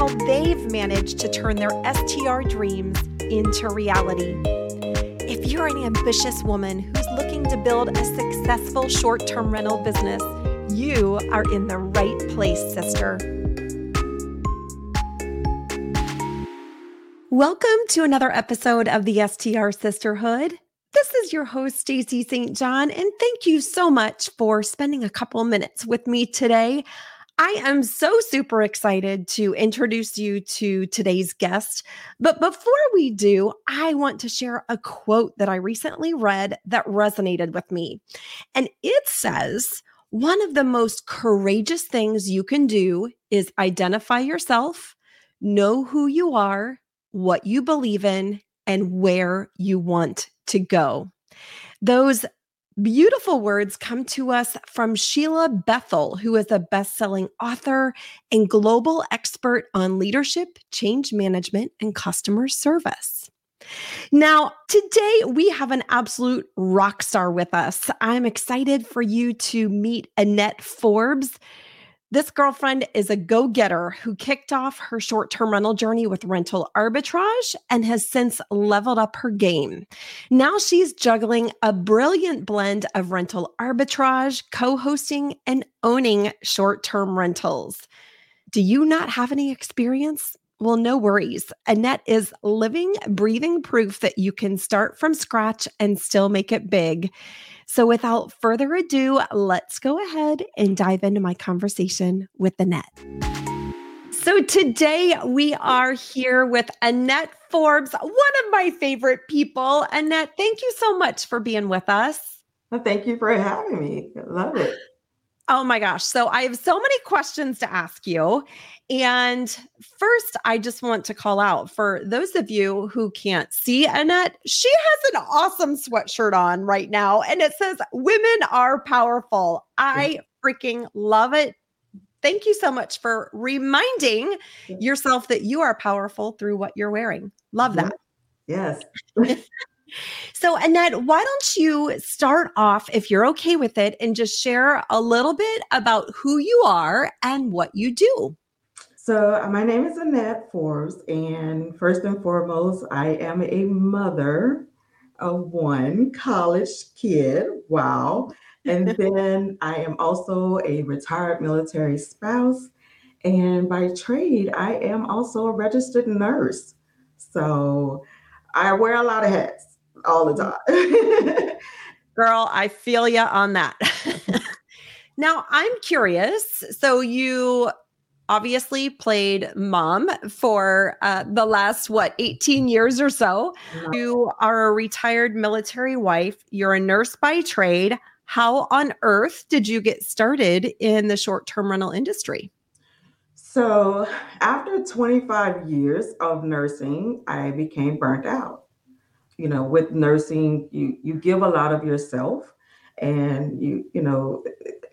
how they've managed to turn their STR dreams into reality. If you're an ambitious woman who's looking to build a successful short term rental business, you are in the right place, sister. Welcome to another episode of the STR Sisterhood. This is your host, Stacy St. John, and thank you so much for spending a couple minutes with me today. I am so super excited to introduce you to today's guest. But before we do, I want to share a quote that I recently read that resonated with me. And it says, one of the most courageous things you can do is identify yourself, know who you are, what you believe in, and where you want to go. Those beautiful words come to us from Sheila Bethel, who is a best selling author and global expert on leadership, change management, and customer service. Now, today we have an absolute rock star with us. I'm excited for you to meet Annette Fourbes. This girlfriend is a go getter who kicked off her short term rental journey with rental arbitrage and has since leveled up her game. Now she's juggling a brilliant blend of rental arbitrage, co hosting, and owning short term rentals. Do you not have any experience? Well, no worries. Annette is living, breathing proof that you can start from scratch and still make it big. So, without further ado, let's go ahead and dive into my conversation with Annette. So, today we are here with Annette Fourbes, one of my favorite people. Annette, thank you so much for being with us. Well, thank you for having me. I love it. Oh my gosh. So I have so many questions to ask you. And first, I just want to call out for those of you who can't see Annette, she has an awesome sweatshirt on right now. And it says, Women are powerful. I freaking love it. Thank you so much for reminding yourself that you are powerful through what you're wearing. Love that. Yes. So, Annette, why don't you start off, if you're okay with it, and just share a little bit about who you are and what you do? So, uh, my name is Annette Fourbes, and first and foremost, I am a mother of one college kid. Wow. And then I am also a retired military spouse. And by trade, I am also a registered nurse. So, I wear a lot of hats all the time. Girl, I feel you on that. now, I'm curious. So, you obviously played mom for uh, the last, what, 18 years or so. You are a retired military wife, you're a nurse by trade. How on earth did you get started in the short term rental industry? So, after 25 years of nursing, I became burnt out you know with nursing you you give a lot of yourself and you you know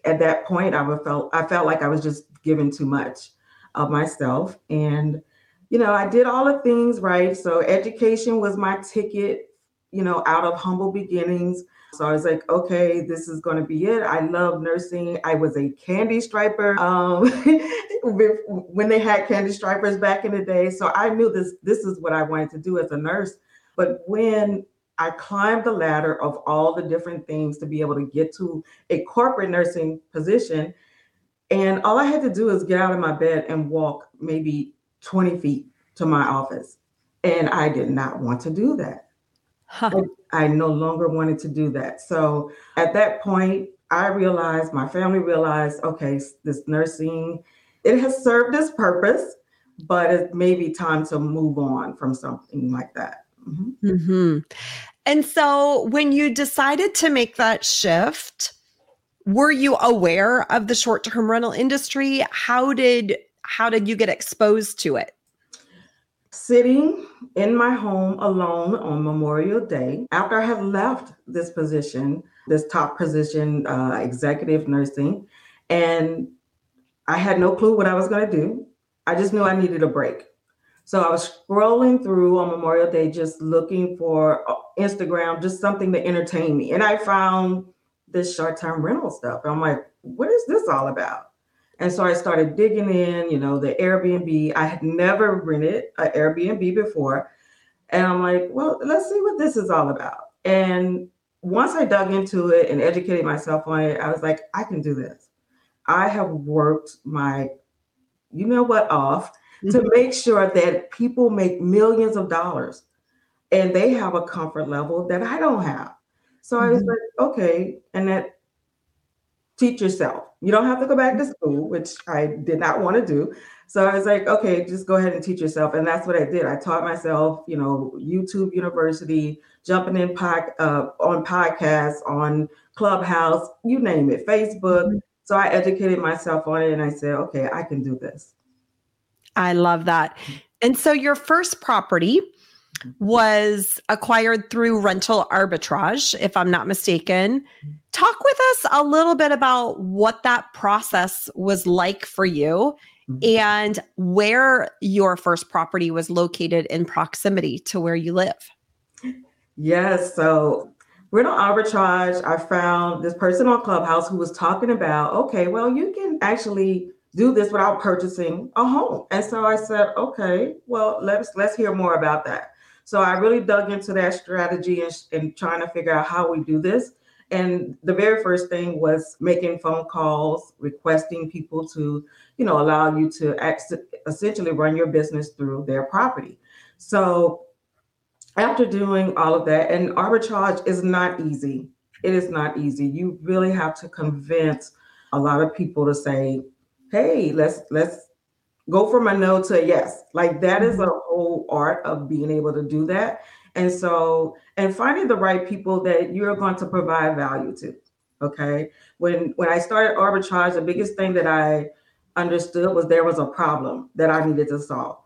at that point i would felt i felt like i was just giving too much of myself and you know i did all the things right so education was my ticket you know out of humble beginnings so I was like, okay, this is going to be it. I love nursing. I was a candy striper um, when they had candy stripers back in the day. So I knew this this is what I wanted to do as a nurse. But when I climbed the ladder of all the different things to be able to get to a corporate nursing position, and all I had to do is get out of my bed and walk maybe 20 feet to my office. And I did not want to do that. Huh. I no longer wanted to do that. So at that point, I realized, my family realized, okay, this nursing, it has served its purpose, but it may be time to move on from something like that. Mm-hmm. Mm-hmm. And so when you decided to make that shift, were you aware of the short-term rental industry? How did how did you get exposed to it? sitting in my home alone on Memorial Day after I had left this position, this top position, uh, executive nursing, and I had no clue what I was going to do. I just knew I needed a break. So I was scrolling through on Memorial Day, just looking for uh, Instagram, just something to entertain me. And I found this short term rental stuff. I'm like, what is this all about? And so I started digging in, you know, the Airbnb. I had never rented an Airbnb before. And I'm like, well, let's see what this is all about. And once I dug into it and educated myself on it, I was like, I can do this. I have worked my, you know what, off mm-hmm. to make sure that people make millions of dollars and they have a comfort level that I don't have. So mm-hmm. I was mm-hmm. like, okay. And that teach yourself. You don't have to go back to school, which I did not want to do. So I was like, okay, just go ahead and teach yourself. And that's what I did. I taught myself, you know, YouTube University, jumping in pod, uh, on podcasts, on Clubhouse, you name it, Facebook. Mm-hmm. So I educated myself on it and I said, okay, I can do this. I love that. And so your first property was acquired through rental arbitrage, if I'm not mistaken. Talk with us a little bit about what that process was like for you mm-hmm. and where your first property was located in proximity to where you live. Yes. So, rental arbitrage, I found this person on Clubhouse who was talking about, okay, well, you can actually do this without purchasing a home. And so I said, okay, well, let's let's hear more about that. So I really dug into that strategy and, and trying to figure out how we do this. And the very first thing was making phone calls, requesting people to, you know, allow you to essentially run your business through their property. So after doing all of that, and arbitrage is not easy. It is not easy. You really have to convince a lot of people to say, "Hey, let's let's go from a no to a yes. Like that is a mm-hmm. whole art of being able to do that. And so, and finding the right people that you're going to provide value to. Okay. When when I started arbitrage, the biggest thing that I understood was there was a problem that I needed to solve.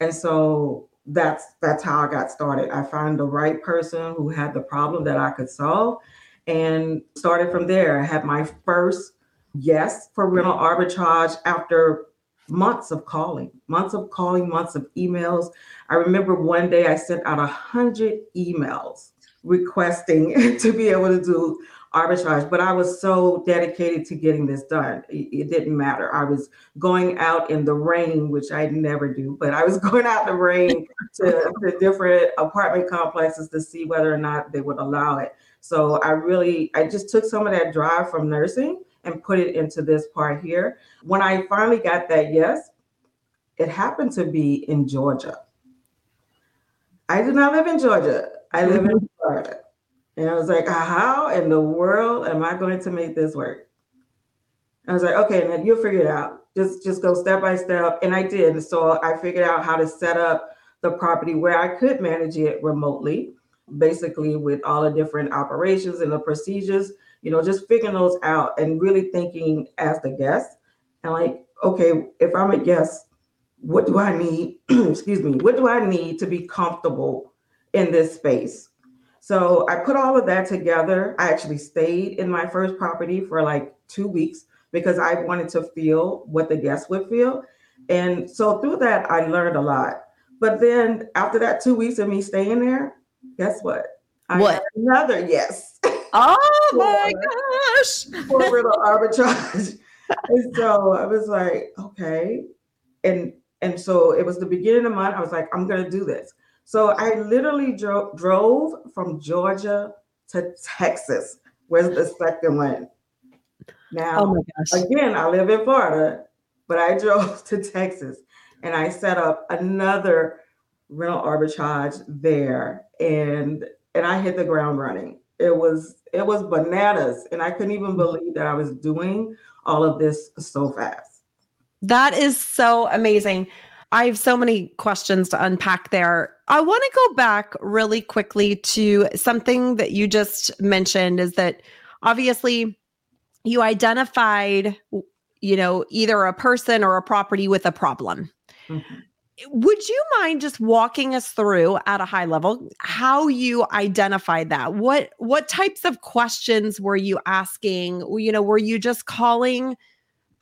And so that's that's how I got started. I found the right person who had the problem that I could solve and started from there. I had my first yes for rental arbitrage after months of calling, months of calling, months of emails. I remember one day I sent out a hundred emails requesting to be able to do arbitrage, but I was so dedicated to getting this done. It, it, didn't matter. I was going out in the rain, which I never do, but I was going out in the rain to the different apartment complexes to see whether or not they would allow it. So I really, I just took some of that drive from nursing and put it into this part here. When I finally got that yes, it happened to be in Georgia. I do not live in Georgia. I live in mm-hmm. Florida. And I was like, how in the world am I going to make this work? I was like, okay, then you'll figure it out. Just just go step by step. And I did. So I figured out how to set up the property where I could manage it remotely, basically with all the different operations and the procedures you know, just figuring those out and really thinking as the guest and like, okay, if I'm a guest, what do I need? excuse me, what do I need to be comfortable in this space? So I put all of that together. I actually stayed in my first property for like two weeks because I wanted to feel what the guests would feel. And so through that, I learned a lot. But then after that two weeks of me staying there, guess what? I what? another yes. Oh my gosh. For rental arbitrage. and so I was like, okay. And and so it was the beginning of the month. I was like, I'm gonna do this. So I literally dro- drove from Georgia to Texas. Where's the second one? Now, oh my gosh. again, I live in Florida, but I drove to Texas and I set up another rental arbitrage there, and and I hit the ground running it was it was bananas and i couldn't even believe that i was doing all of this so fast. That is so amazing. I have so many questions to unpack there. I want to go back really quickly to something that you just mentioned is that obviously you identified you know either a person or a property with a problem. Mm-hmm. Would you mind just walking us through at a high level how you identified that? What what types of questions were you asking? You know, were you just calling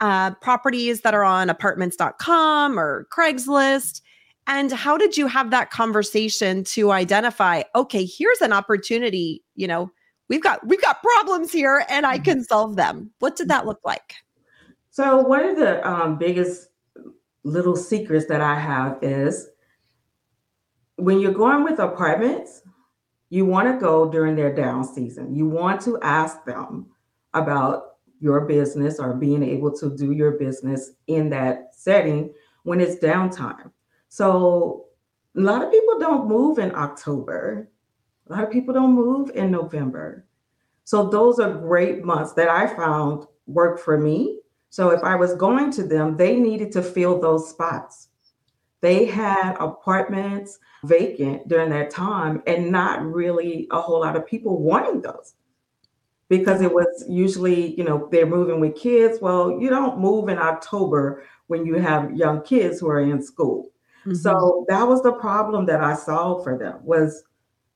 uh, properties that are on apartments.com or Craigslist? And how did you have that conversation to identify, okay, here's an opportunity, you know, we've got we've got problems here and I can solve them. What did that look like? So one of the um, biggest little secrets that I have is when you're going with apartments, you want to go during their down season. You want to ask them about your business or being able to do your business in that setting when it's downtime. So a lot of people don't move in October. A lot of people don't move in November. So those are great months that I found work for me. So if I was going to them, they needed to fill those spots. They had apartments vacant during that time and not really a whole lot of people wanting those because it was usually, you know, they're moving with kids. Well, you don't move in October when you have young kids who are in school. Mm-hmm. So that was the problem that I solved for them was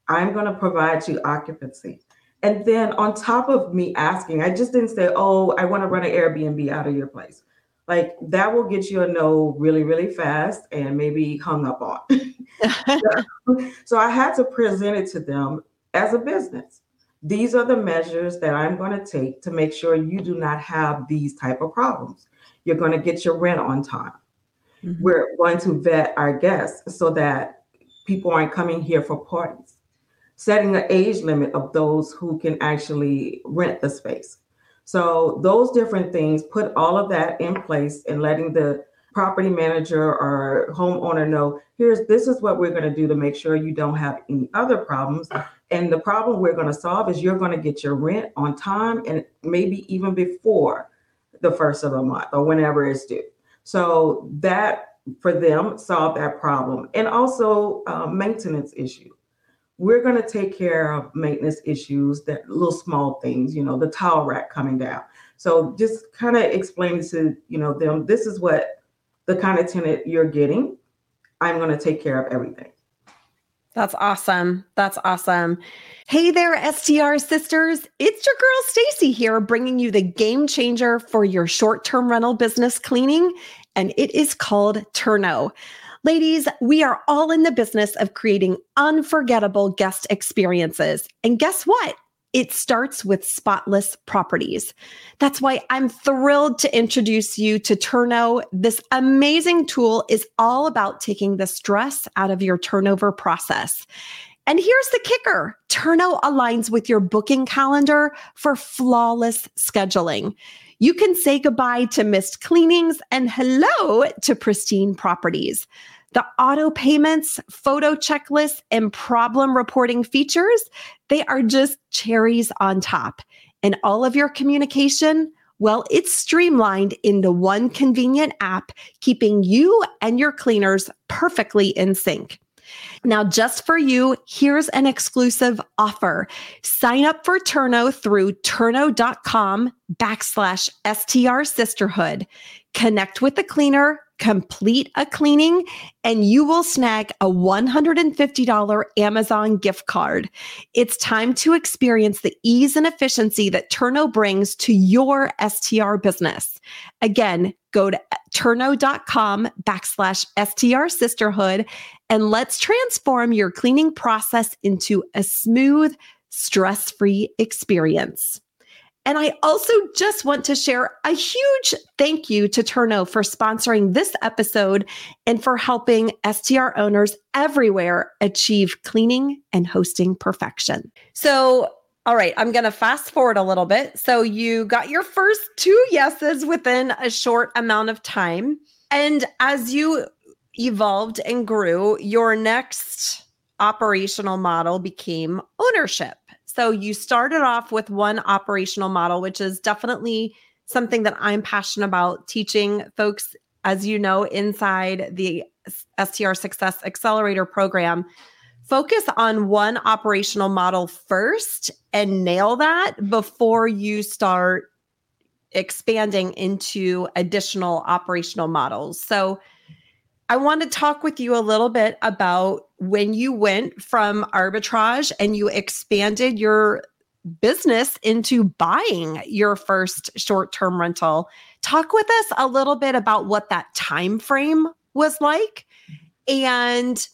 I'm going to provide you occupancy. And then on top of me asking, I just didn't say, "Oh, I want to run an Airbnb out of your place." Like that will get you a no really, really fast and maybe hung up on. so I had to present it to them as a business these are the measures that I'm going to take to make sure you do not have these type of problems. You're going to get your rent on time. Mm-hmm. We're going to vet our guests so that people aren't coming here for parties. Setting an age limit of those who can actually rent the space. So those different things, put all of that in place and letting the property manager or homeowner know here's this is what we're going to do to make sure you don't have any other problems. And the problem we're going to solve is you're going to get your rent on time and maybe even before the first of the month or whenever it's due. So that for them solve that problem. And also uh, maintenance issue we're going to take care of maintenance issues that little small things you know the towel rack coming down so just kind of explain to you know them this is what the kind of tenant you're getting, I'm going to take care of everything. That's awesome. That's awesome. Hey there, STR sisters. It's your girl Stacy here, bringing you the game changer for your short term rental business cleaning, and it is called Turno. Ladies, we are all in the business of creating unforgettable guest experiences. And guess what? It starts with spotless properties. That's why I'm thrilled to introduce you to Turno. This amazing tool is all about taking the stress out of your turnover process. And here's the kicker Turno aligns with your booking calendar for flawless scheduling. You can say goodbye to missed cleanings and hello to pristine properties. The auto payments, photo checklists, and problem reporting features, they are just cherries on top. And all of your communication, well, it's streamlined into one convenient app, keeping you and your cleaners perfectly in sync. Now, just for you, here's an exclusive offer. Sign up for Turno through turno.com backslash STR sisterhood. Connect with the cleaner complete a cleaning and you will snag a $150 Amazon gift card. It's time to experience the ease and efficiency that Turno brings to your STR business. Again, go to turno.com backslash STR sisterhood and let's transform your cleaning process into a smooth, stress free experience. And I also just want to share a huge thank you to Turno for sponsoring this episode and for helping STR owners everywhere achieve cleaning and hosting perfection. So, all right, I'm going to fast forward a little bit. So, you got your first two yeses within a short amount of time. And as you evolved and grew, your next operational model became ownership. So you started off with one operational model, which is definitely something that I'm passionate about teaching folks, as you know, inside the STR Success Accelerator program. Focus on one operational model first and nail that before you start expanding into additional operational models. So, I want to talk with you a little bit about when you went from arbitrage and you expanded your business into buying your first short-term rental. Talk with us a little bit about what that time frame was like and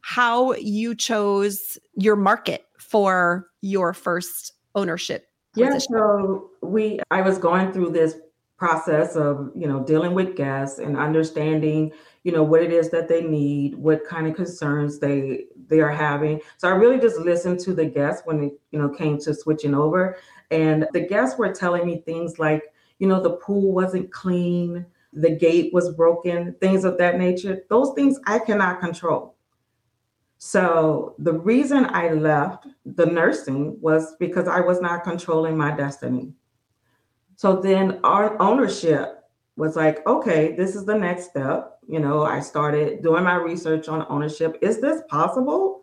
how you chose your market for your first ownership. Yeah, so we I was going through this process of, you know, dealing with guests and understanding, you know, what it is that they need, what kind of concerns they they are having. So I really just listened to the guests when it, you know, came to switching over and the guests were telling me things like, you know, the pool wasn't clean, the gate was broken, things of that nature. Those things I cannot control. So the reason I left the nursing was because I was not controlling my destiny. So then our ownership was like, okay, this is the next step. You know, I started doing my research on ownership. Is this possible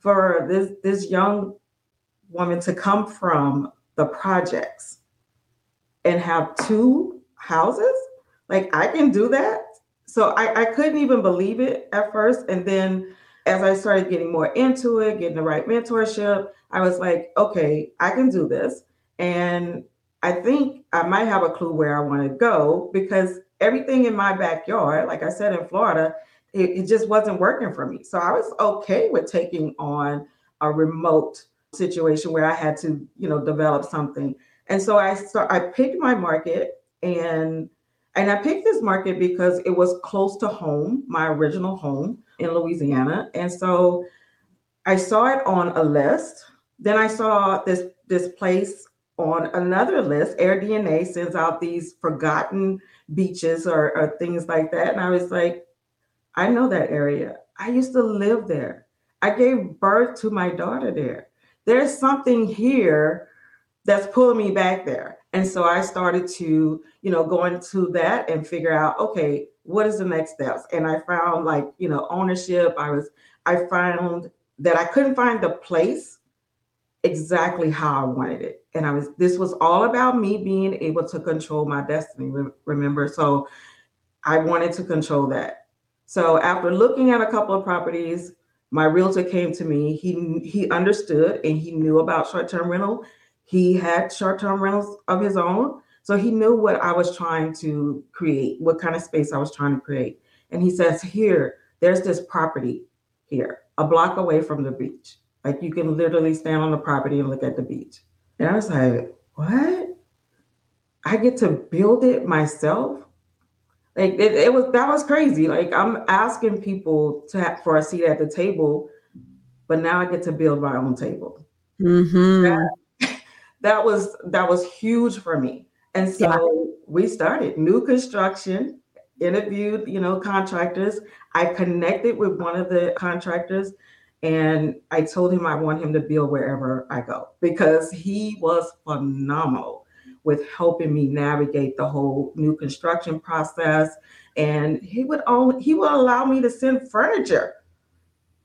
for this this young woman to come from the projects and have two houses? Like I can do that. So I, I couldn't even believe it at first. And then as I started getting more into it, getting the right mentorship, I was like, okay, I can do this. And I think I might have a clue where I want to go because everything in my backyard, like I said in Florida, it, it just wasn't working for me. So I was okay with taking on a remote situation where I had to, you know, develop something. And so I start I picked my market and and I picked this market because it was close to home, my original home in Louisiana. And so I saw it on a list. Then I saw this this place on another list. AirDNA sends out these forgotten beaches or, or things like that. And I was like, I know that area. I used to live there. I gave birth to my daughter there. There's something here that's pulling me back there. And so I started to, you know, go into that and figure out, okay, what is the next steps? And I found like, you know, ownership. I was, I found that I couldn't find the place exactly how I wanted it. And I was, this was all about me being able to control my destiny, remember? So I wanted to control that. So after looking at a couple of properties, my realtor came to me. He he understood and he knew about short-term rental. He had short-term rentals of his own. So he knew what I was trying to create, what kind of space I was trying to create. And he says, Here, there's this property here, a block away from the beach. Like you can literally stand on the property and look at the beach. And I was like, What? I get to build it myself? Like it, it was that was crazy. Like I'm asking people to have, for a seat at the table, but now I get to build my own table. Mm-hmm. That, that was that was huge for me and so yeah. we started new construction, interviewed, you know, contractors. I connected with one of the contractors and I told him I want him to build wherever I go because he was phenomenal with helping me navigate the whole new construction process. And he would only he would allow me to send furniture.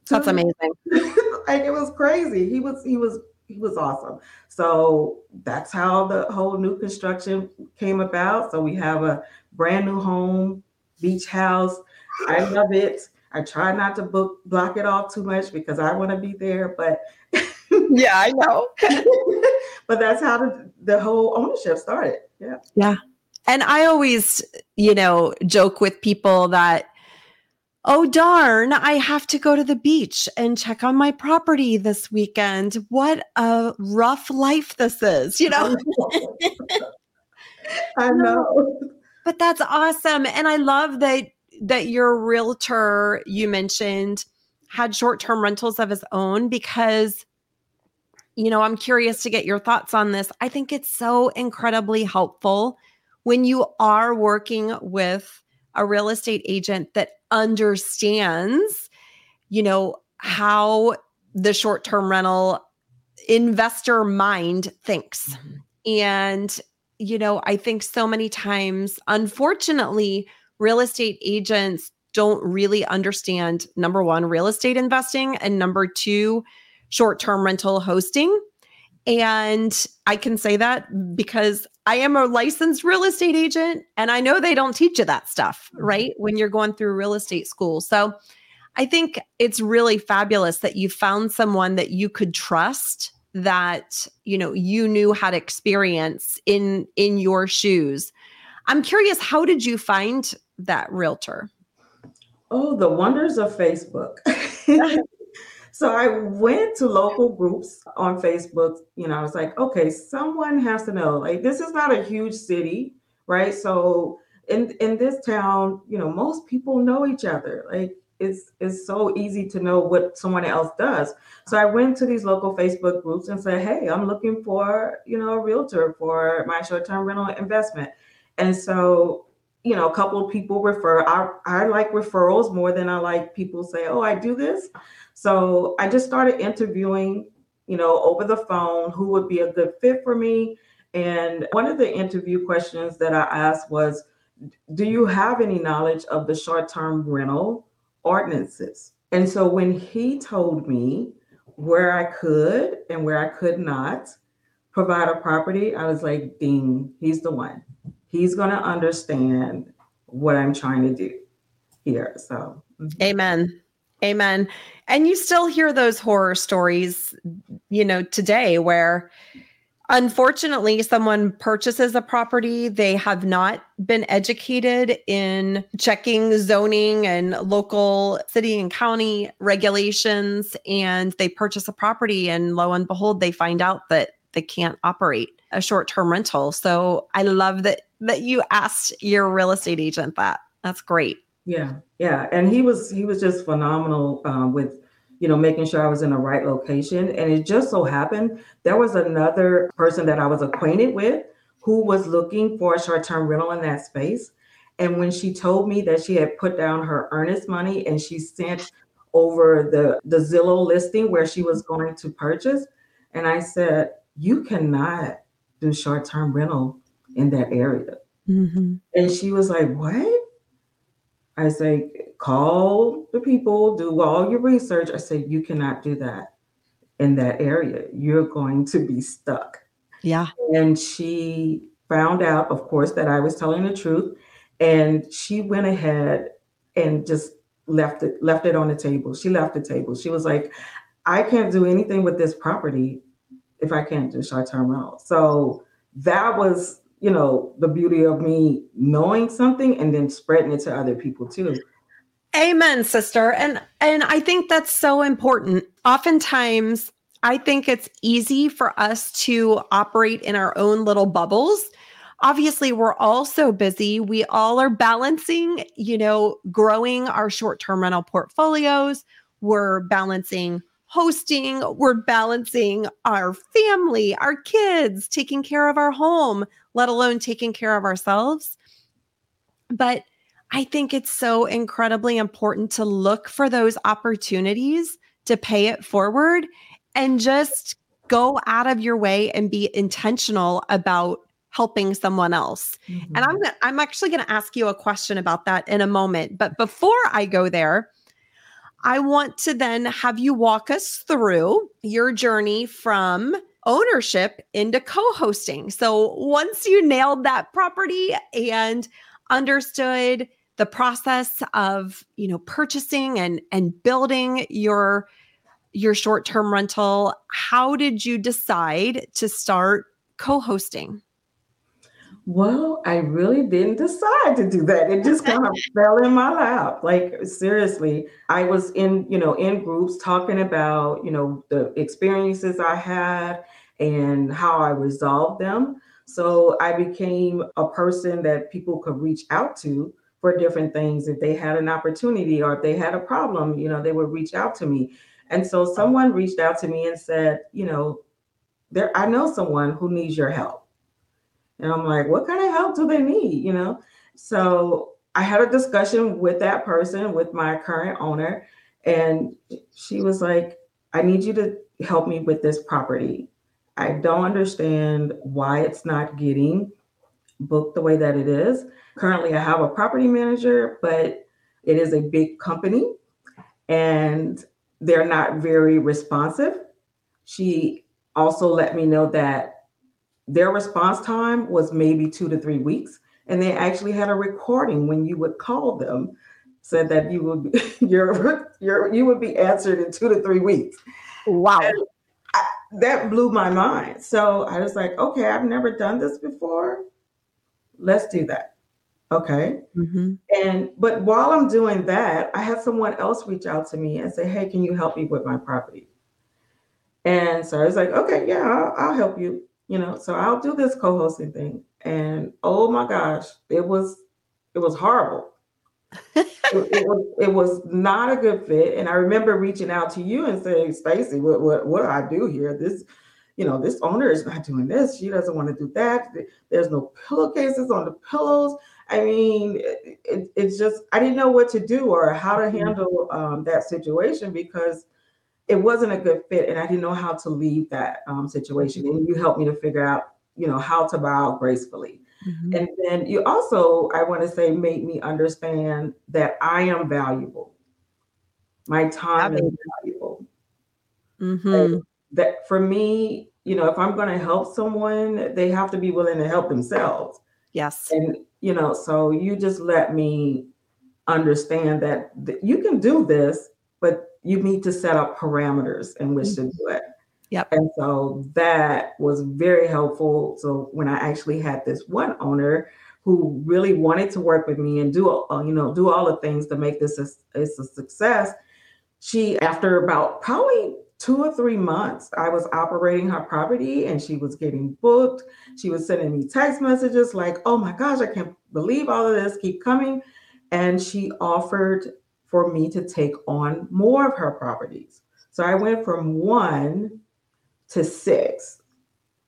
That's amazing. like it was crazy. He was he was he was awesome. So that's how the whole new construction came about. So we have a brand new home, beach house. I love it. I try not to book block it off too much because I want to be there, but yeah, I know. but that's how the, the whole ownership started. Yeah. Yeah. And I always, you know, joke with people that oh darn, I have to go to the beach and check on my property this weekend. What a rough life this is, you know? I know. But that's awesome. And I love that that your realtor you mentioned had short-term rentals of his own because you know, I'm curious to get your thoughts on this. I think it's so incredibly helpful when you are working with a real estate agent that understands, you know, how the short term rental investor mind thinks. Mm-hmm. And, you know, I think so many times, unfortunately, real estate agents don't really understand number one, real estate investing, and number two, short term rental hosting. And I can say that because I am a licensed real estate agent and I know they don't teach you that stuff, Mm-hmm. right? When you're going through real estate school. So I think it's really fabulous that you found someone that you could trust that, you know, you knew had experience in in your shoes. I'm curious how did you find that realtor? Oh, the wonders of Facebook. so I went to local groups on Facebook. You know, I was like, okay, someone has to know. Like, this is not a huge city, right? So in in this town, you know, most people know each other. Like, it's it's so easy to know what someone else does. So I went to these local Facebook groups and said, hey, I'm looking for you know a realtor for my short term rental investment. And so you know, a couple of people refer. I, I like referrals more than I like people say, oh, I do this. So I just started interviewing, you know, over the phone who would be a good fit for me. And one of the interview questions that I asked was, do you have any knowledge of the short term rental ordinances? And so when he told me where I could and where I could not provide a property, I was like, ding, he's the one he's going to understand what I'm trying to do here. So, mm-hmm. amen. Amen. And you still hear those horror stories, you know, today where unfortunately someone purchases a property, they have not been educated in checking zoning and local city and county regulations, and they purchase a property, and lo and behold, they find out that they can't operate a short-term rental. So I love that that you asked your real estate agent that. That's great. Yeah, yeah, and he was he was just phenomenal um, with you know making sure I was in the right location. And it just so happened there was another person that I was acquainted with who was looking for a short-term rental in that space. And when she told me that she had put down her earnest money and she sent over the the Zillow listing where she was going to purchase, and I said, "You cannot do short-term rental in that area. Mm-hmm. And she was like, What? I say, Call the people, do all your research. I said, You cannot do that in that area. You're going to be stuck. Yeah. And she found out, of course, that I was telling the truth. And she went ahead and just left it left it on the table. She left the table. She was like, I can't do anything with this property if I can't do short-term rental. So that was you know the beauty of me knowing something and then spreading it to other people too. Amen sister. And and i think that's so important. Oftentimes i think it's easy for us to operate in our own little bubbles. Obviously we're all so busy. We all are balancing you know growing our short-term rental portfolios. We're balancing hosting, we're balancing our family, our kids, taking care of our home, let alone taking care of ourselves. But I think it's so incredibly important to look for those opportunities to pay it forward and just go out of your way and be intentional about helping someone else. Mm-hmm. And I'm I'm actually going to ask you a question about that in a moment, but before I go there, I want to then have you walk us through your journey from ownership into co hosting. So once you nailed that property and understood the process of you know purchasing and and building your your short-term rental how did you decide to start co-hosting well, I really didn't decide to do that. It just kind of fell in my lap. Like seriously, I was in, you know, in groups talking about, you know, the experiences I had and how I resolved them. So I became a person that people could reach out to for different things if they had an opportunity or if they had a problem, you know, they would reach out to me. And so someone reached out to me and said, you know, there I know someone who needs your help and I'm like, what kind of help do they need? You know? So I had a discussion with that person, with my current owner, and she was like, I need you to help me with this property. I don't understand why it's not getting booked the way that it is. Currently, I have a property manager, but it is a big company and they're not very responsive. She also let me know that their response time was maybe two to three weeks. And they actually had a recording when you would call them, said that you would be, your your you would be answered in two to three weeks. Wow. I, that blew my mind. So I was like, okay, I've never done this before. Let's do that. Okay. Mm-hmm. And but while I'm doing that, I had someone else reach out to me and say, "Hey, can you help me with my property?" And so I was like, "Okay, yeah, I'll, I'll help you." You know, so I'll do this co-hosting thing. And oh my gosh, it was it was horrible. it, it, was it was not a good fit. And I remember reaching out to you and saying, "Stacy, what what what do I do here? This." You know, this owner is not doing this. She doesn't want to do that. There's no pillowcases on the pillows. I mean, it, it's just I didn't know what to do or how to mm-hmm. handle um, that situation because it wasn't a good fit, and I didn't know how to leave that um, situation. And you helped me to figure out, you know, how to bow gracefully. Mm-hmm. And then you also, I want to say, made me understand that I am valuable. My time is valuable. Mm-hmm. That for me, you know, if I'm going to help someone, they have to be willing to help themselves. Yes. And you know, so you just let me understand that th- you can do this, but you need to set up parameters in which mm-hmm. to do it. Yep. And so that was very helpful. So when I actually had this one owner who really wanted to work with me and do, uh, you know, do all the things to make this a, a success, she, after about probably two or three months, I was operating her property and she was getting booked. She was sending me text messages like, oh my gosh, I can't believe all of this, keep coming. And she offered for me to take on more of her properties. So I went from one to six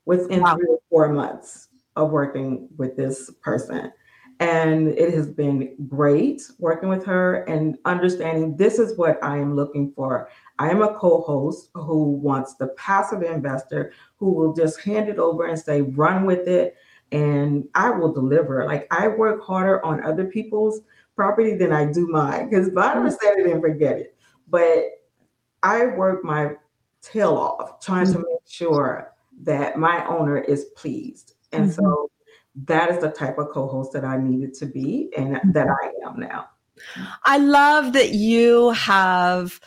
within wow. three or four months of working with this person. And it has been great working with her and understanding this is what I am looking for. I am a co host who wants the passive investor who will just hand it over and say, run with it, and I will deliver. Like I work harder on other people's property than I do mine because bottom mm-hmm. set it and forget it. But I work my tail off trying mm-hmm. to make sure that my owner is pleased. And mm-hmm. so that is the type of co-host that I needed to be and that mm-hmm. I am now. I love that you have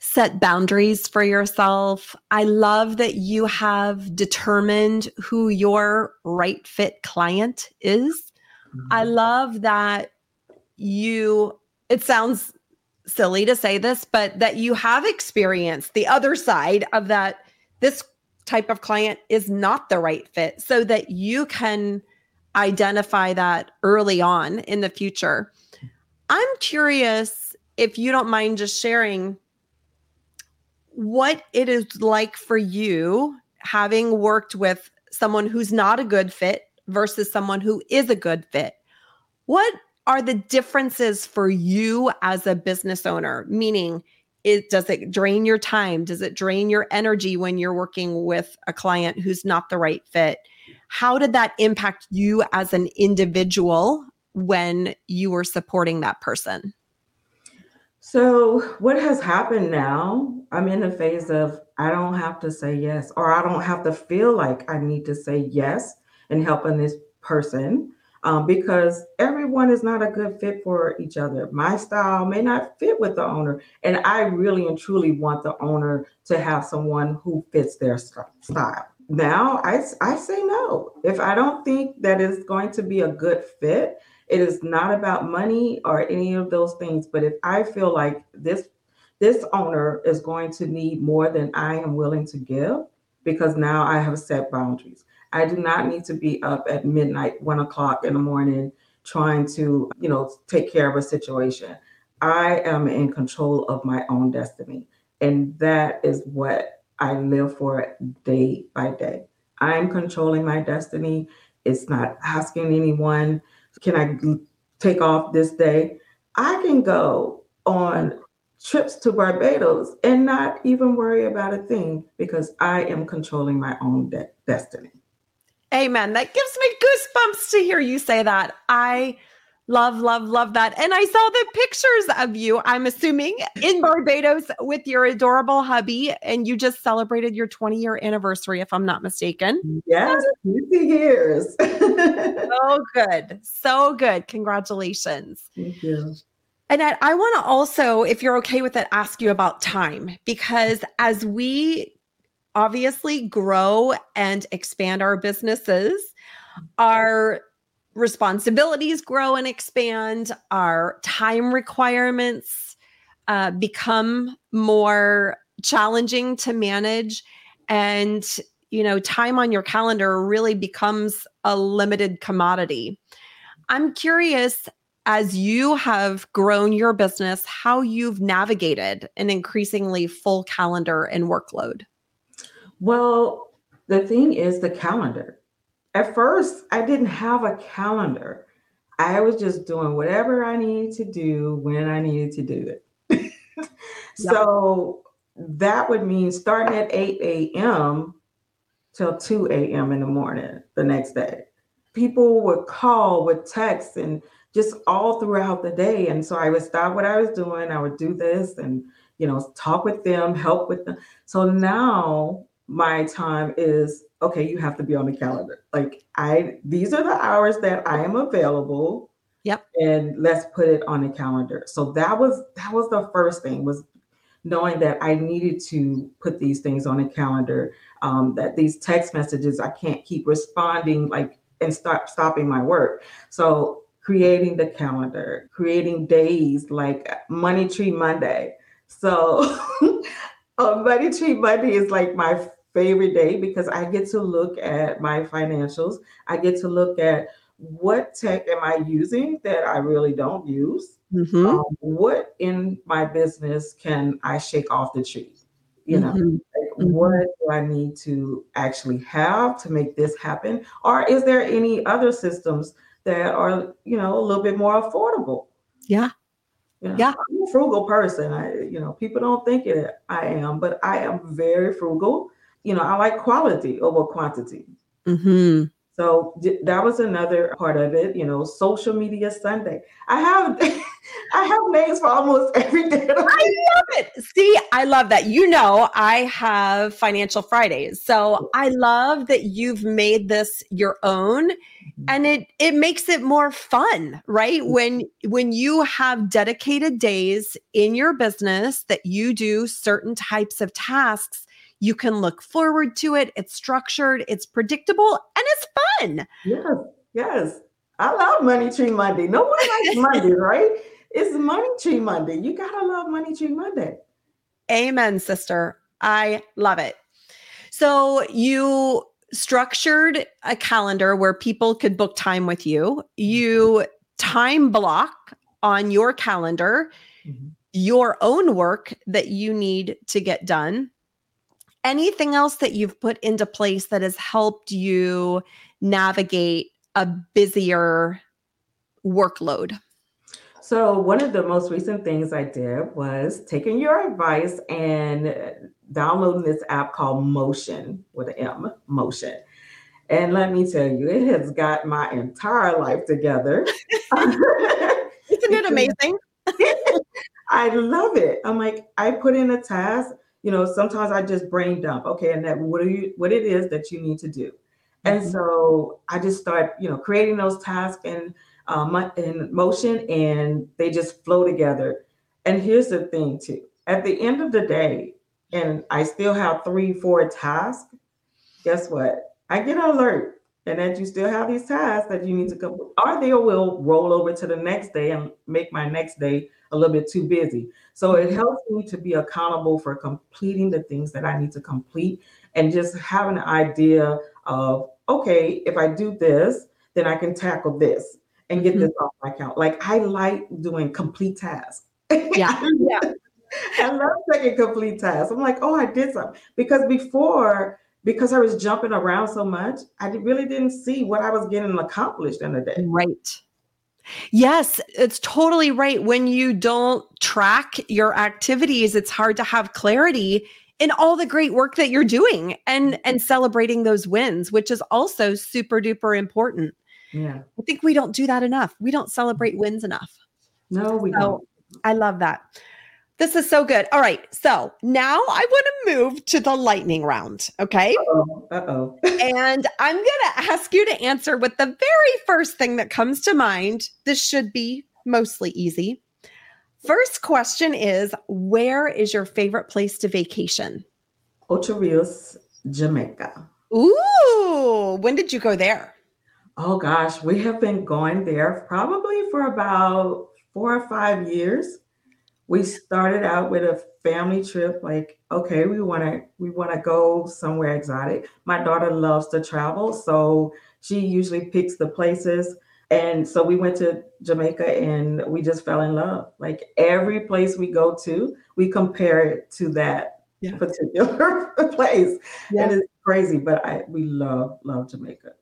set boundaries for yourself. I love that you have determined who your right fit client is. Mm-hmm. I love that you, it sounds silly to say this, but that you have experienced the other side of that. This type of client is not the right fit so that you can identify that early on in the future. I'm curious if you don't mind just sharing what it is like for you having worked with someone who's not a good fit versus someone who is a good fit. What are the differences for you as a business owner? Meaning, it does it drain your time? Does it drain your energy when you're working with a client who's not the right fit? How did that impact you as an individual when you were supporting that person? So, what has happened now? I'm in the phase of I don't have to say yes, or I don't have to feel like I need to say yes in helping this person um, because everyone is not a good fit for each other. My style may not fit with the owner, and I really and truly want the owner to have someone who fits their style now I, I say no. If I don't think that it's going to be a good fit, it is not about money or any of those things. But if I feel like this this owner is going to need more than I am willing to give, because now I have set boundaries. I do not need to be up at midnight, one o'clock in the morning, trying to, you know, take care of a situation. I am in control of my own destiny. And that is what I live for day by day. I'm controlling my destiny. It's not asking anyone, can I take off this day? I can go on trips to Barbados and not even worry about a thing because I am controlling my own de- destiny. Amen. That gives me goosebumps to hear you say that. I Love, love, love that. And I saw the pictures of you, I'm assuming, in Barbados with your adorable hubby. And you just celebrated your 20 year anniversary, if I'm not mistaken. Yes, 20 years. so good. So good. Congratulations. Thank you. And I, I want to also, if you're okay with it, ask you about time because as we obviously grow and expand our businesses, our responsibilities grow and expand, our time requirements uh, become more challenging to manage. And, you know, time on your calendar really becomes a limited commodity. I'm curious, as you have grown your business, how you've navigated an increasingly full calendar and workload. Well, the thing is the calendar at first, I didn't have a calendar. I was just doing whatever I needed to do when I needed to do it. so that would mean starting at 8 a.m. till 2 a.m. in the morning the next day. People would call, would text, and just all throughout the day. And so I would stop what I was doing. I would do this and, you know, talk with them, help with them. So now my time is okay, you have to be on the calendar. Like I these are the hours that I am available. Yep. And let's put it on the calendar. So that was that was the first thing was knowing that I needed to put these things on a calendar. Um, that these text messages I can't keep responding like and stop stopping my work. So creating the calendar, creating days like Money Tree Monday. So uh, Money Tree Monday is like my favorite day because I get to look at my financials. I get to look at what tech am I using that I really don't use? Mm-hmm. Um, what in my business can I shake off the tree? You know, mm-hmm. like, mm-hmm. what do I need to actually have to make this happen? Or is there any other systems that are, you know, a little bit more affordable? Yeah. You know, yeah. I'm a frugal person. I, you know, people don't think it I am, but I am very frugal you know, I like quality over quantity. Mm-hmm. So that was another part of it. You know, social media Sunday. I have I have names for almost every day. I love it. See, I love that. You know, I have financial Fridays. So I love that you've made this your own mm-hmm. and it it makes it more fun, right? Mm-hmm. When when you have dedicated days in your business that you do certain types of tasks you can look forward to it. It's structured, it's predictable, and it's fun. Yes, yes. I love Money Tree Monday. No one likes Monday, right? It's Money Tree Monday. You gotta love Money Tree Monday. Amen, sister. I love it. So you structured a calendar where people could book time with you. You time block on your calendar mm-hmm. your own work that you need to get done anything else that you've put into place that has helped you navigate a busier workload? So, one of the most recent things I did was taking your advice and uh, downloading this app called Motion with an M, Motion. And let me tell you, it has got my entire life together. Isn't it amazing? I love it. I'm like, I put in a task you know, sometimes I just brain dump. Okay, and that what are you what it is that you need to do. And mm-hmm. so I just start, you know, creating those tasks and um, in motion, and they just flow together. And here's the thing, too: at the end of the day, and I still have three, four tasks. Guess what? I get an alert, and that you still have these tasks that you need to complete, or they will roll over to the next day and make my next day a little bit too busy. So it helps me to be accountable for completing the things that I need to complete and just have an idea of, okay, if I do this, then I can tackle this and get mm-hmm. this off my account. Like I like doing complete tasks. Yeah. yeah. I love taking complete tasks. I'm like, oh, I did something. Because before, because I was jumping around so much, I really didn't see what I was getting accomplished in a day. Right. Yes, it's totally right. When you don't track your activities, it's hard to have clarity in all the great work that you're doing and mm-hmm. and celebrating those wins, which is also super duper important. Yeah. I think we don't do that enough. We don't celebrate wins enough. No, we So don't. I love that. This is so good. All right. So now I want to move to the lightning round. Okay. Uh-oh. Uh-oh. and I'm going to ask you to answer with the very first thing that comes to mind. This should be mostly easy. First question is Where is your favorite place to vacation? Ocho Rios, Jamaica. Ooh, when did you go there? Oh gosh, we have been going there probably for about four or five years. We started out with a family trip, like, okay, we want to we want to go somewhere exotic. My daughter loves to travel, so she usually picks the places. And so we went to Jamaica and we just fell in love. Like every place we go to, we compare it to that Yeah. particular place. Yeah. And it's crazy, but I we love love Jamaica.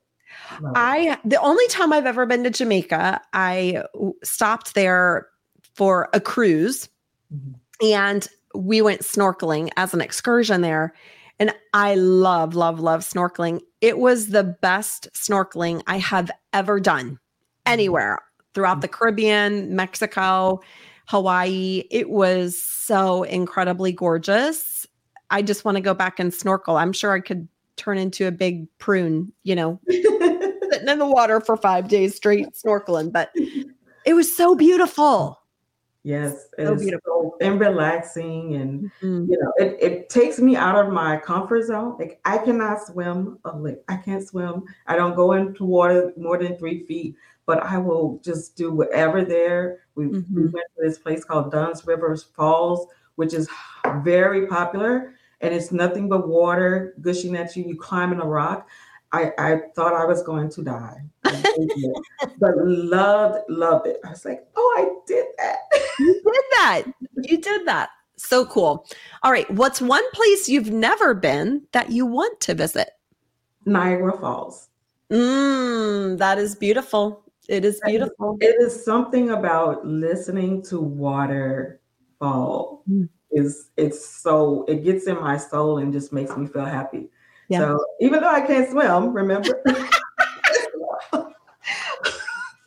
Love. I the only time I've ever been to Jamaica, I stopped there for a cruise Mhm. and we went snorkeling as an excursion there. And I love, love, love snorkeling. It was the best snorkeling I have ever done anywhere throughout the Caribbean, Mexico, Hawaii. It was so incredibly gorgeous. I just want to go back and snorkel. I'm sure I could turn into a big prune, you know, sitting in the water for five days straight snorkeling, but it was so beautiful. Yes, So it's beautiful. and relaxing, and Mhm. you know, it, it takes me out of my comfort zone. Like I cannot swim a lick. I can't swim. I don't go into water more than three feet, but I will just do whatever there. We, we Mhm. went to this place called Dunn's Rivers Falls, which is very popular, and it's nothing but water gushing at you. You climbing a rock. I, I thought I was going to die. I really did. but loved, loved it. I was like, oh, I did that. You did that. You did that. So cool. All right. What's one place you've never been that you want to visit? Niagara Falls. Mm, that is beautiful. It is beautiful. It is something about listening to water fall. Mm. Is it's so it gets in my soul and just makes me feel happy. Yeah. So even though I can't swim, remember?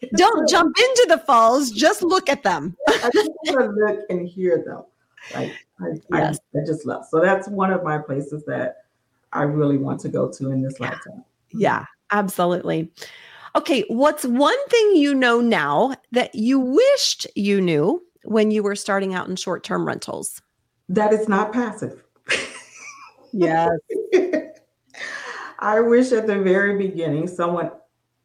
Don't jump into the falls, just look at them. I just want to look and hear them. Like I, Yes. I, I just love. So that's one of my places that I really want to go to in this lifetime. Yeah, absolutely. Okay. What's one thing you know now that you wished you knew when you were starting out in short term rentals? That it's not passive. Yes. I wish at the very beginning someone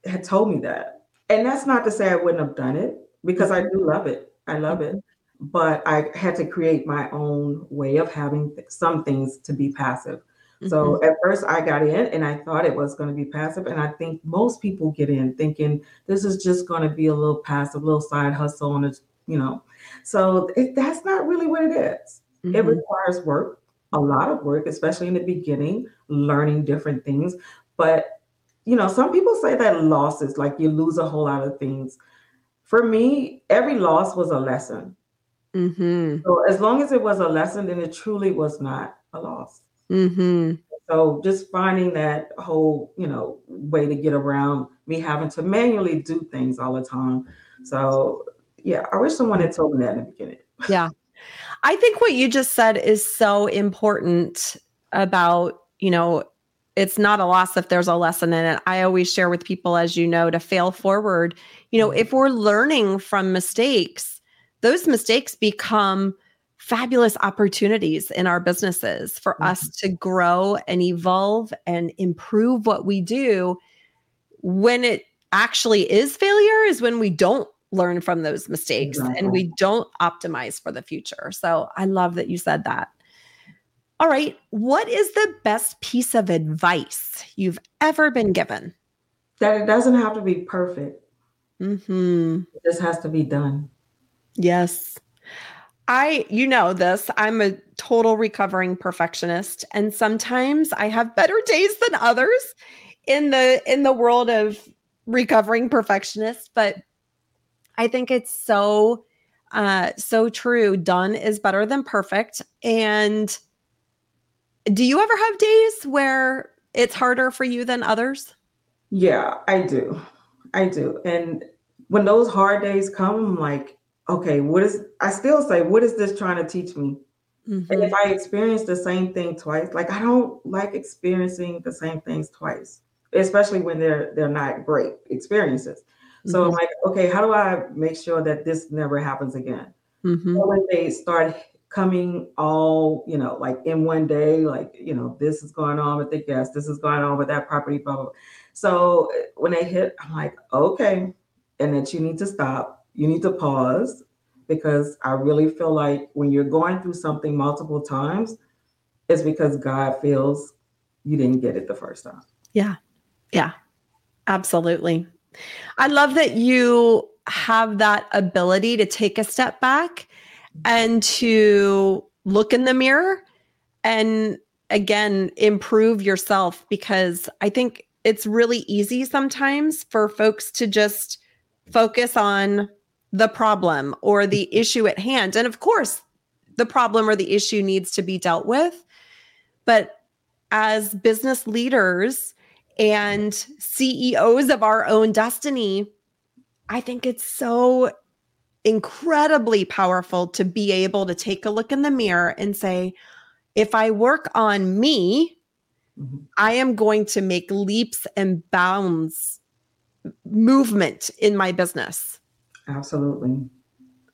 had told me that. And that's not to say I wouldn't have done it because I do love it. I love it. But I had to create my own way of having some things to be passive. So at first I got in and I thought it was going to be passive. And I think most people get in thinking this is just going to be a little passive, little side hustle on it, you know. So it, that's not really what it is. Mhm. It requires work, a lot of work, especially in the beginning, learning different things. But, you know, some people say that losses, like you lose a whole lot of things. For me, every loss was a lesson. Mhm. So as long as it was a lesson, then it truly was not a loss. Mhm. So just finding that whole, you know, way to get around me having to manually do things all the time. So yeah, I wish someone had told me that in the beginning. Yeah. I think what you just said is so important about, you know, it's not a loss if there's a lesson in it. I always share with people, as you know, to fail forward. You know, mm-hmm. if we're learning from mistakes, those mistakes become fabulous opportunities in our businesses for mm-hmm. us to grow and evolve and improve what we do. When it actually is failure, is when we don't learn from those mistakes and we don't optimize for the future. So I love that you said that. All right. What is the best piece of advice you've ever been given? That it doesn't have to be perfect. hmm It just has to be done. Yes. I, you know, this, I'm a total recovering perfectionist. And sometimes I have better days than others in the in the world of recovering perfectionists But I think it's so uh so true. Done is better than perfect. And do you ever have days where it's harder for you than others? Yeah, I do. I do. And when those hard days come, I'm like, okay, what is, I still say, what is this trying to teach me? Mm-hmm. And if I experience the same thing twice, like I don't like experiencing the same things twice, especially when they're they're not great experiences. So mm-hmm. I'm like, okay, how do I make sure that this never happens again? Mm-hmm. So when they start coming all, you know, like in one day, like, you know, this is going on with the guest, this is going on with that property, blah, blah, blah. So uh, when they hit, I'm like, okay. And that you need to stop, you need to pause because I really feel like when you're going through something multiple times, it's because God feels you didn't get it the first time. Yeah. Yeah. Absolutely. I love that you have that ability to take a step back and to look in the mirror and again improve yourself because I think it's really easy sometimes for folks to just focus on the problem or the mm-hmm. issue at hand. And of course, the problem or the issue needs to be dealt with. But as business leaders and CEOs of our own destiny, I think it's so incredibly powerful to be able to take a look in the mirror and say, if I work on me, mm-hmm. I am going to make leaps and bounds movement in my business. Absolutely.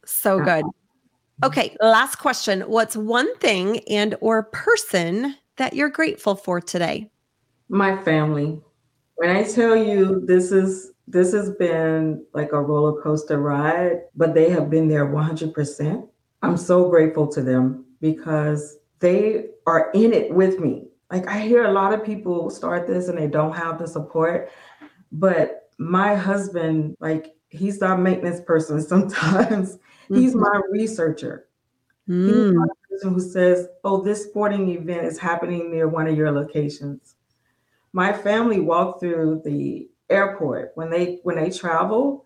So good. Okay, last question. What's one thing and or person that you're grateful for today? My family. When I tell you this is this has been like a roller coaster ride, but they have been there 100%. I'm so grateful to them because they are in it with me. Like I hear a lot of people start this and they don't have the support, but my husband, like he's our maintenance person sometimes. Mm-hmm. He's my researcher. Mm. He's my person who says, "Oh, this sporting event is happening near one of your locations." My family walked through the airport. When they when they travel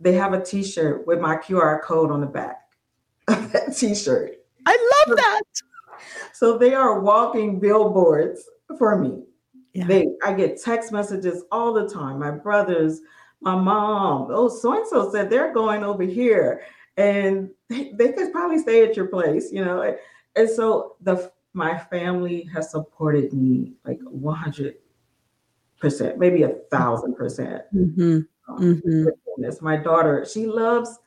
they have a t-shirt with my qr code on the back of that t-shirt. I love that. So they are walking billboards for me. Yeah. they i get text messages all the time. My brothers my mom oh so and so said they're going over here. And they, they could probably stay at your place you know. And so the my family has supported me like 100 percent, maybe a thousand percent. Mm-hmm. Um, mm-hmm. My daughter, she loves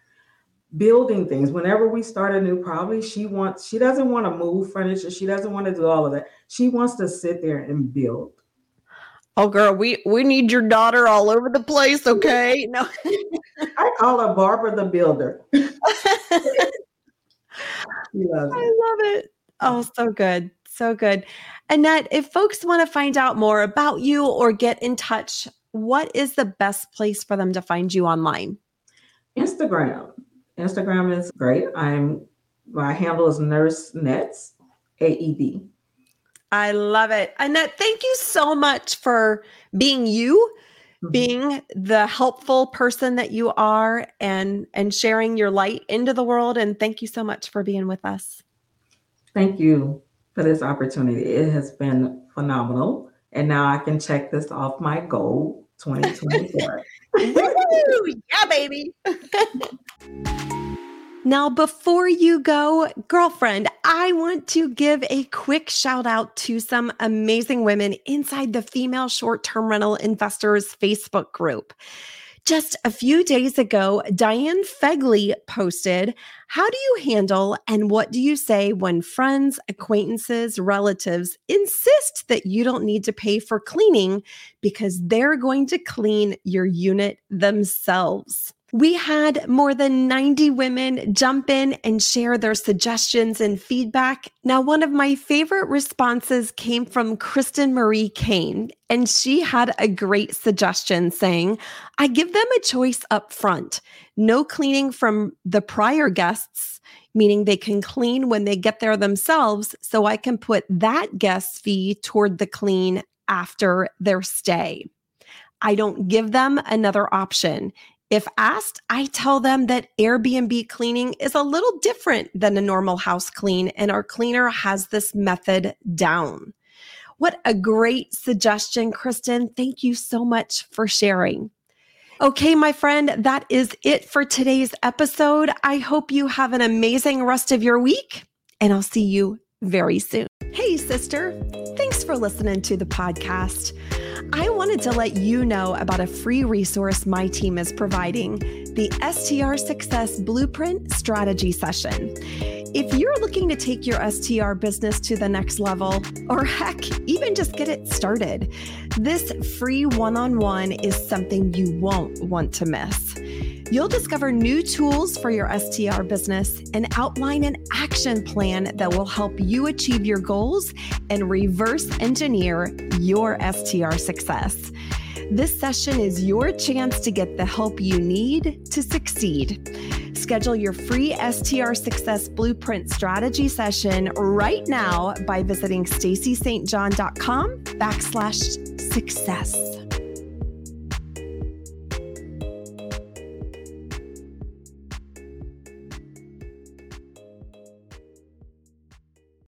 building things. Whenever we start a new property, she wants, she doesn't want to move furniture. She doesn't want to do all of that. She wants to sit there and build. Oh, girl, we we need your daughter all over the place. Okay, no, I call her Barbara the Builder. I love it. Oh, so good. So good. Annette, if folks want to find out more about you or get in touch, what is the best place for them to find you online? Instagram. Instagram is great. I'm my handle is Nurse Nets AED. I love it. Annette, thank you so much for being you, mm-hmm. being the helpful person that you are and and sharing your light into the world and thank you so much for being with us. Thank you for this opportunity. It has been phenomenal. And now I can check this off my goal 2024. yeah, baby. Now, before you go, girlfriend, I want to give a quick shout out to some amazing women inside the Female Short Term Rental Investors Facebook group. Just a few days ago, Diane Fegley posted, How do you handle and what do you say when friends, acquaintances, relatives insist that you don't need to pay for cleaning because they're going to clean your unit themselves? We had more than 90 women jump in and share their suggestions and feedback. Now, one of my favorite responses came from Kristen Marie Kane, and she had a great suggestion saying, I give them a choice up front no cleaning from the prior guests, meaning they can clean when they get there themselves. So I can put that guest fee toward the clean after their stay. I don't give them another option. If asked, I tell them that Airbnb cleaning is a little different than a normal house clean, and our cleaner has this method down. What a great suggestion, Kristen. Thank you so much for sharing. Okay, my friend, that is it for today's episode. I hope you have an amazing rest of your week, and I'll see you very soon. Hey, sister, thanks for listening to the podcast. I wanted to let you know about a free resource my team is providing the STR Success Blueprint Strategy Session. If you're looking to take your STR business to the next level, or heck, even just get it started, this free one on one is something you won't want to miss. You'll discover new tools for your STR business and outline an action plan that will help you achieve your goals and reverse engineer your STR success. This session is your chance to get the help you need to succeed. Schedule your free STR Success Blueprint strategy session right now by visiting stacystjohn.com backslash success.